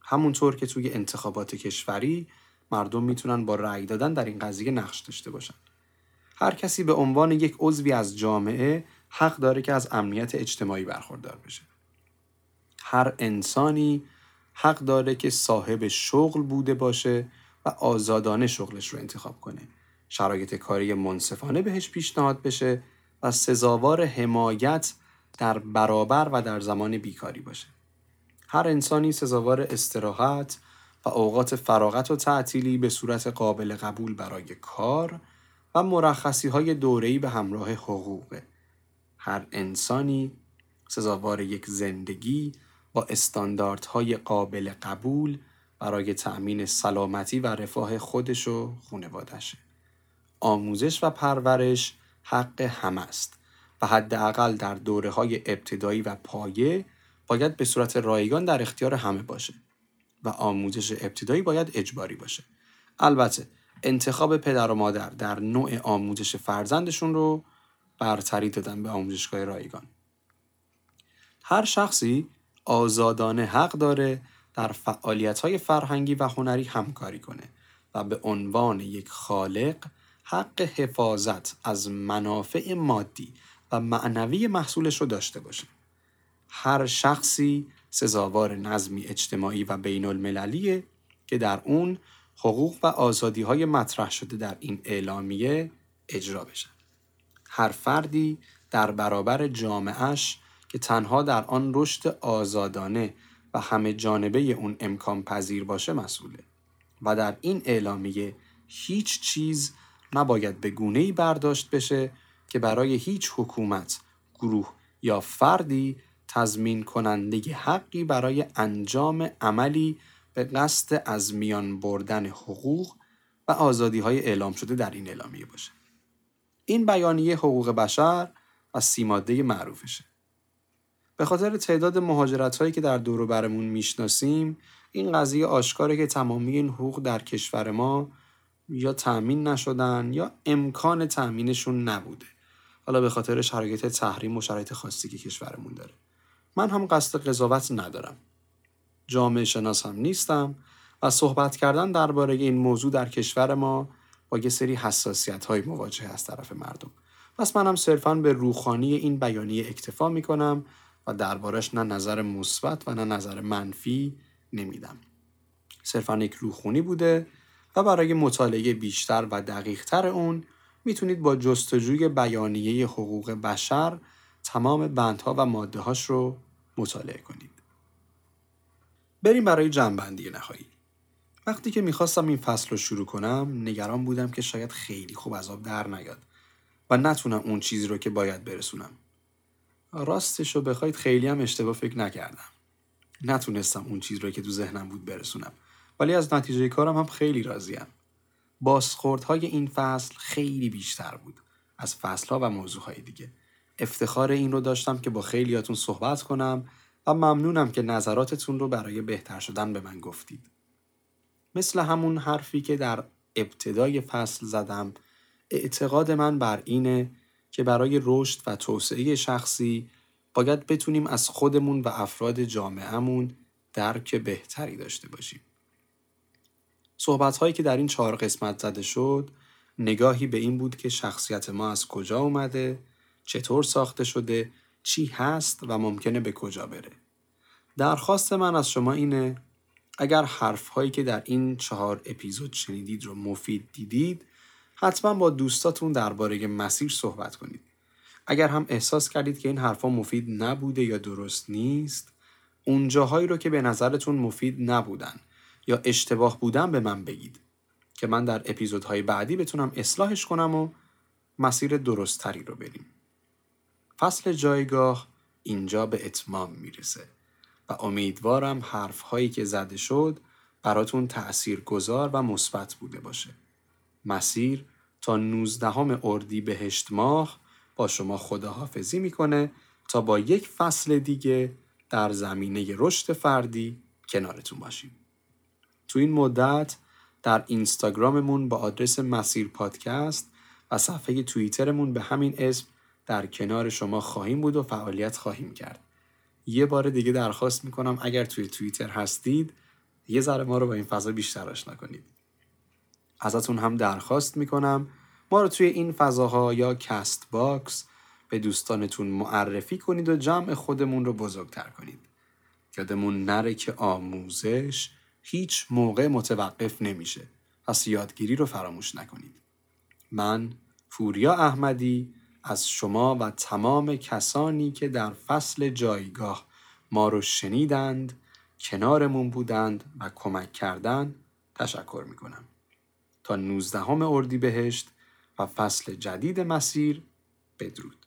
همونطور که توی انتخابات کشوری مردم می‌تونن با رأی دادن در این قضیه نقش داشته باشن. هر کسی به عنوان یک عضوی از جامعه حق داره که از امنیت اجتماعی برخوردار بشه. هر انسانی حق داره که صاحب شغل بوده باشه و آزادانه شغلش رو انتخاب کنه. شرایط کاری منصفانه بهش پیشنهاد بشه و سزاوار حمایت در برابر و در زمان بیکاری باشه. هر انسانی سزاوار استراحت و اوقات فراغت و تعطیلی به صورت قابل قبول برای کار و مرخصی های دوره‌ای به همراه حقوقه. هر انسانی سزاوار یک زندگی با استانداردهای قابل قبول برای تأمین سلامتی و رفاه خودش و خانوادشه. آموزش و پرورش حق همه است و حداقل در دوره های ابتدایی و پایه باید به صورت رایگان در اختیار همه باشه و آموزش ابتدایی باید اجباری باشه. البته انتخاب پدر و مادر در نوع آموزش فرزندشون رو برتری دادن به آموزشگاه رایگان. هر شخصی آزادانه حق داره در فعالیت های فرهنگی و هنری همکاری کنه و به عنوان یک خالق حق حفاظت از منافع مادی و معنوی محصولش رو داشته باشه. هر شخصی سزاوار نظمی اجتماعی و بین المللیه که در اون حقوق و آزادی های مطرح شده در این اعلامیه اجرا بشن. هر فردی در برابر جامعهش که تنها در آن رشد آزادانه و همه جانبه اون امکان پذیر باشه مسئوله و در این اعلامیه هیچ چیز نباید به گونه ای برداشت بشه که برای هیچ حکومت، گروه یا فردی تضمین کننده حقی برای انجام عملی به قصد از میان بردن حقوق و آزادی های اعلام شده در این اعلامیه باشه. این بیانیه حقوق بشر و سیماده معروفشه. به خاطر تعداد مهاجرت هایی که در دور برمون می‌شناسیم این قضیه آشکاره که تمامی این حقوق در کشور ما یا تأمین نشدن یا امکان تأمینشون نبوده. حالا به خاطر شرایط تحریم و شرایط خاصی که کشورمون داره. من هم قصد قضاوت ندارم. جامعه شناس هم نیستم و صحبت کردن درباره این موضوع در کشور ما با یه سری حساسیت های مواجه از طرف مردم. پس منم صرفا به روخانی این بیانیه اکتفا می‌کنم و دربارش نه نظر مثبت و نه نظر منفی نمیدم صرفا یک روخونی بوده و برای مطالعه بیشتر و دقیقتر اون می‌تونید با جستجوی بیانیه حقوق بشر تمام بندها و ماده هاش رو مطالعه کنید. بریم برای جنبندی نهایی. وقتی که می‌خواستم این فصل رو شروع کنم نگران بودم که شاید خیلی خوب از آب در نیاد و نتونم اون چیزی رو که باید برسونم. راستش رو بخواید خیلی هم اشتباه فکر نکردم. نتونستم اون چیز رو که تو ذهنم بود برسونم. ولی از نتیجه کارم هم خیلی راضیم. بازخوردهای این فصل خیلی بیشتر بود از فصلها و موضوعهای دیگه. افتخار این رو داشتم که با خیلیاتون صحبت کنم و ممنونم که نظراتتون رو برای بهتر شدن به من گفتید. مثل همون حرفی که در ابتدای فصل زدم اعتقاد من بر اینه که برای رشد و توسعه شخصی باید بتونیم از خودمون و افراد جامعهمون درک بهتری داشته باشیم. صحبت هایی که در این چهار قسمت زده شد نگاهی به این بود که شخصیت ما از کجا اومده، چطور ساخته شده، چی هست و ممکنه به کجا بره. درخواست من از شما اینه اگر حرف هایی که در این چهار اپیزود شنیدید رو مفید دیدید حتما با دوستاتون درباره مسیر صحبت کنید. اگر هم احساس کردید که این حرفها مفید نبوده یا درست نیست اون جاهایی رو که به نظرتون مفید نبودن یا اشتباه بودن به من بگید که من در اپیزودهای بعدی بتونم اصلاحش کنم و مسیر درستتری رو بریم. فصل جایگاه اینجا به اتمام می‌رسه و امیدوارم حرفهایی که زده شد براتون تأثیر گذار و مثبت بوده باشه. مسیر تا 19 اردی بهشت ماه با شما خداحافظی می‌کنه تا با یک فصل دیگه در زمینه رشد فردی کنارتون باشیم. تو این مدت در اینستاگراممون با آدرس مسیر پادکست و صفحه توییترمون به همین اسم در کنار شما خواهیم بود و فعالیت خواهیم کرد. یه بار دیگه درخواست می‌کنم اگر توی توییتر هستید یه ذره ما رو با این فضا بیشتر آشنا کنید. ازتون هم درخواست می‌کنم ما رو توی این فضاها یا Castbox به دوستانتون معرفی کنید و جمع خودمون رو بزرگتر کنید. یادمون نره که آموزش هیچ موقع متوقف نمیشه. پس یادگیری رو فراموش نکنید. من پوریا احمدی از شما و تمام کسانی که در فصل جایگاه ما رو شنیدند، کنارمون بودند و کمک کردند تشکر می‌کنم. تا 19 اردی بهشت و فصل جدید مسیر بدرود.